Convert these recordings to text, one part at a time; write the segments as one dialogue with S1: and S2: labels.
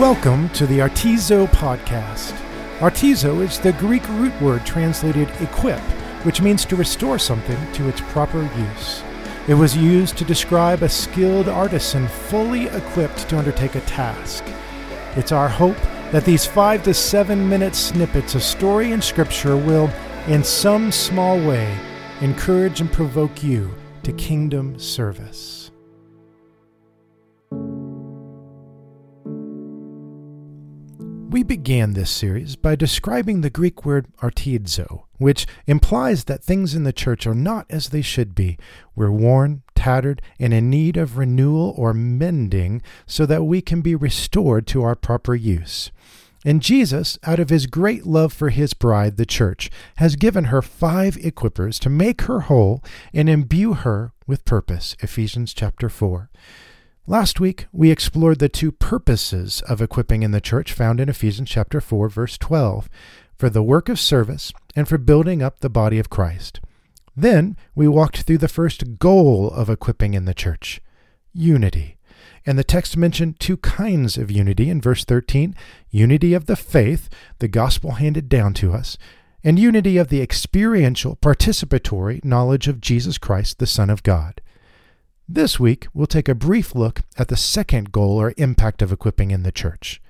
S1: Welcome to the Artizo podcast. Artizo is the Greek root word translated equip, which means to restore something to its proper use. It was used to describe a skilled artisan fully equipped to undertake a task. It's our hope that these five to seven minute snippets of story and scripture will, in some small way, encourage and provoke you to kingdom service. We began this series by describing the Greek word artizo, which implies that things in the church are not as they should be. We're worn, tattered, and in need of renewal or mending so that we can be restored to our proper use. And Jesus, out of his great love for his bride, the church, has given her five equippers to make her whole and imbue her with purpose. Ephesians chapter 4. Last week, we explored the two purposes of equipping in the church found in Ephesians chapter 4 verse 12, for the work of service and for building up the body of Christ. Then, we walked through the first goal of equipping in the church, unity. And the text mentioned two kinds of unity in verse 13 unity of the faith, the gospel handed down to us, and unity of the experiential, participatory knowledge of Jesus Christ, the Son of God. This week, we'll take a brief look at the second goal or impact of equipping in the church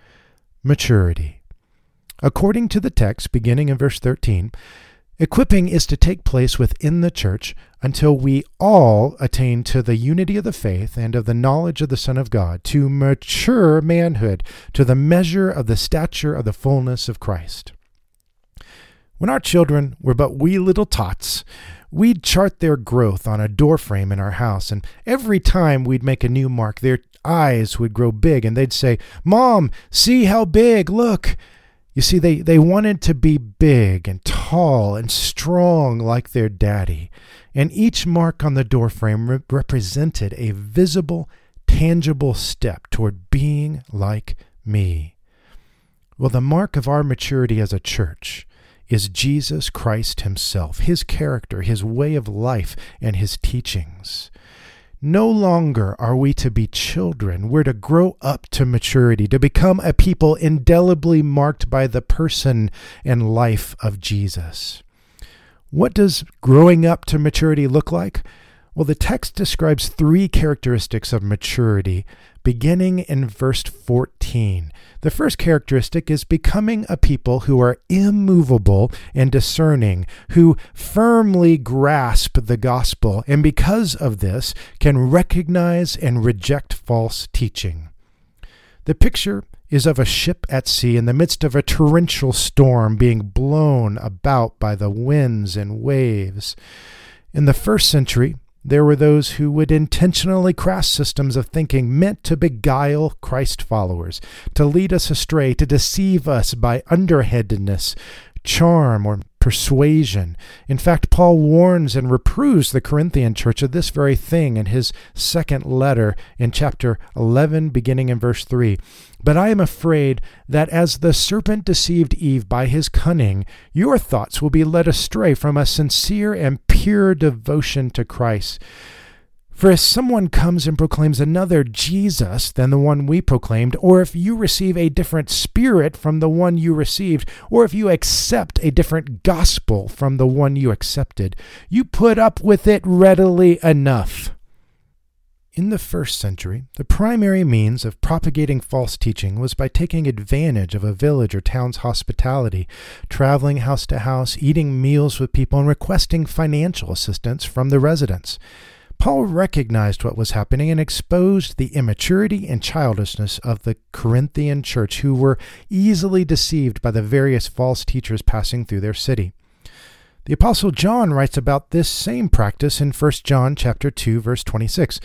S1: maturity. According to the text, beginning in verse 13, equipping is to take place within the church until we all attain to the unity of the faith and of the knowledge of the Son of God, to mature manhood, to the measure of the stature of the fullness of Christ. When our children were but wee little tots, we'd chart their growth on a doorframe in our house, and every time we'd make a new mark, their eyes would grow big, and they'd say, Mom, see how big, look. You see, they, they wanted to be big and tall and strong like their daddy, and each mark on the doorframe re- represented a visible, tangible step toward being like me. Well, the mark of our maturity as a church is Jesus Christ Himself, His character, His way of life, and His teachings. No longer are we to be children. We're to grow up to maturity, to become a people indelibly marked by the person and life of Jesus. What does growing up to maturity look like? Well, the text describes three characteristics of maturity, beginning in verse 14. The first characteristic is becoming a people who are immovable and discerning, who firmly grasp the gospel, and because of this can recognize and reject false teaching. The picture is of a ship at sea in the midst of a torrential storm being blown about by the winds and waves. In the first century, there were those who would intentionally craft systems of thinking meant to beguile Christ followers, to lead us astray, to deceive us by underhandedness, charm, or persuasion. In fact, Paul warns and reproves the Corinthian church of this very thing in his second letter in chapter 11, beginning in verse 3. But I am afraid that as the serpent deceived Eve by his cunning, your thoughts will be led astray from a sincere and pure devotion to Christ. For if someone comes and proclaims another Jesus than the one we proclaimed, or if you receive a different spirit from the one you received, or if you accept a different gospel from the one you accepted, you put up with it readily enough. In the first century, the primary means of propagating false teaching was by taking advantage of a village or town's hospitality, traveling house to house, eating meals with people, and requesting financial assistance from the residents. Paul recognized what was happening and exposed the immaturity and childishness of the Corinthian church, who were easily deceived by the various false teachers passing through their city. The apostle John writes about this same practice in 1 John chapter 2 verse 26.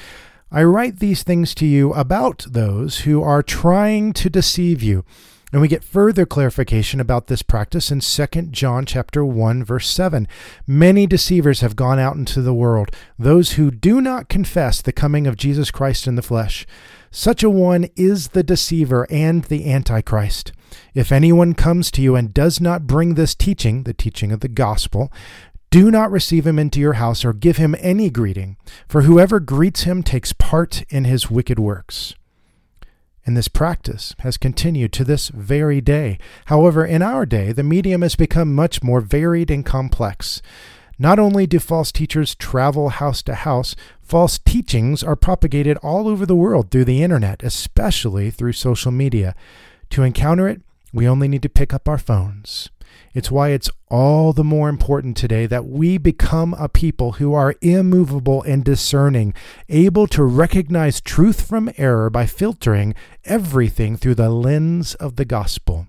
S1: I write these things to you about those who are trying to deceive you. And we get further clarification about this practice in 2 John chapter 1 verse 7. Many deceivers have gone out into the world, those who do not confess the coming of Jesus Christ in the flesh. Such a one is the deceiver and the antichrist. If anyone comes to you and does not bring this teaching, the teaching of the gospel, do not receive him into your house or give him any greeting, for whoever greets him takes part in his wicked works. And this practice has continued to this very day. However, in our day, the medium has become much more varied and complex. Not only do false teachers travel house to house, false teachings are propagated all over the world through the internet, especially through social media. To encounter it, we only need to pick up our phones. It's why it's all the more important today that we become a people who are immovable and discerning, able to recognize truth from error by filtering everything through the lens of the gospel.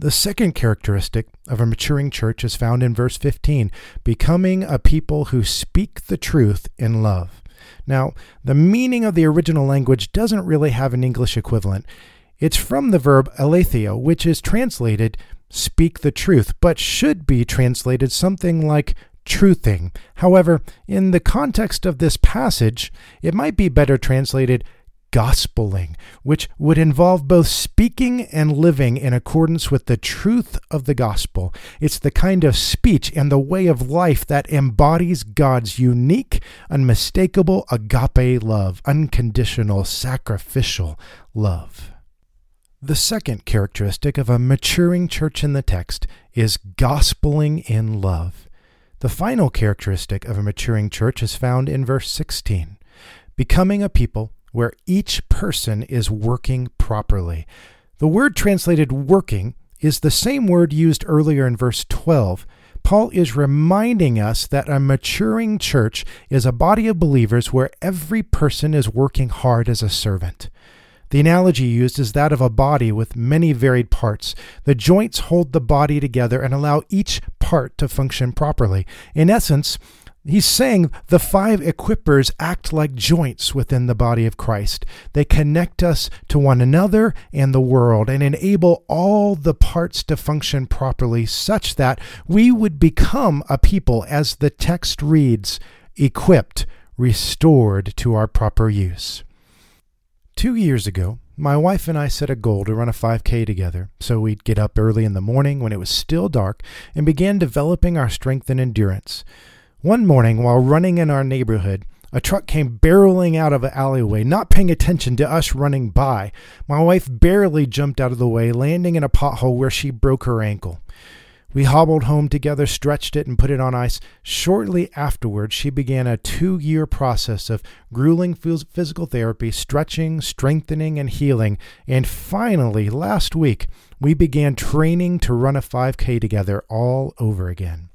S1: The second characteristic of a maturing church is found in verse 15 becoming a people who speak the truth in love. Now, the meaning of the original language doesn't really have an English equivalent. It's from the verb aletheia, which is translated speak the truth, but should be translated something like truthing. However, in the context of this passage, it might be better translated gospeling, which would involve both speaking and living in accordance with the truth of the gospel. It's the kind of speech and the way of life that embodies God's unique, unmistakable agape love, unconditional, sacrificial love. The second characteristic of a maturing church in the text is gospeling in love. The final characteristic of a maturing church is found in verse 16 becoming a people where each person is working properly. The word translated working is the same word used earlier in verse 12. Paul is reminding us that a maturing church is a body of believers where every person is working hard as a servant. The analogy used is that of a body with many varied parts. The joints hold the body together and allow each part to function properly. In essence, He's saying the five equippers act like joints within the body of Christ. They connect us to one another and the world and enable all the parts to function properly such that we would become a people, as the text reads, equipped, restored to our proper use. Two years ago, my wife and I set a goal to run a 5K together, so we'd get up early in the morning when it was still dark and began developing our strength and endurance. One morning, while running in our neighborhood, a truck came barreling out of an alleyway, not paying attention to us running by. My wife barely jumped out of the way, landing in a pothole where she broke her ankle. We hobbled home together, stretched it, and put it on ice. Shortly afterwards, she began a two year process of grueling physical therapy, stretching, strengthening, and healing. And finally, last week, we began training to run a 5K together all over again.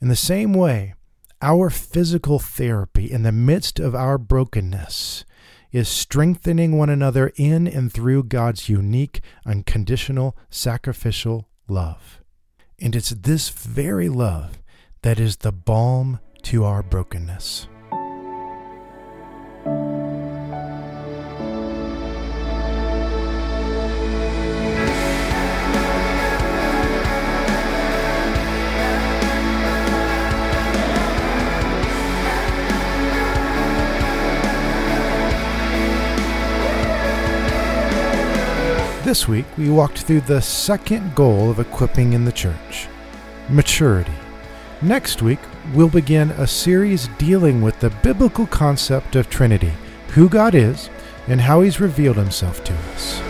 S1: In the same way, our physical therapy in the midst of our brokenness is strengthening one another in and through God's unique, unconditional, sacrificial love. And it's this very love that is the balm to our brokenness. This week, we walked through the second goal of equipping in the church maturity. Next week, we'll begin a series dealing with the biblical concept of Trinity, who God is, and how He's revealed Himself to us.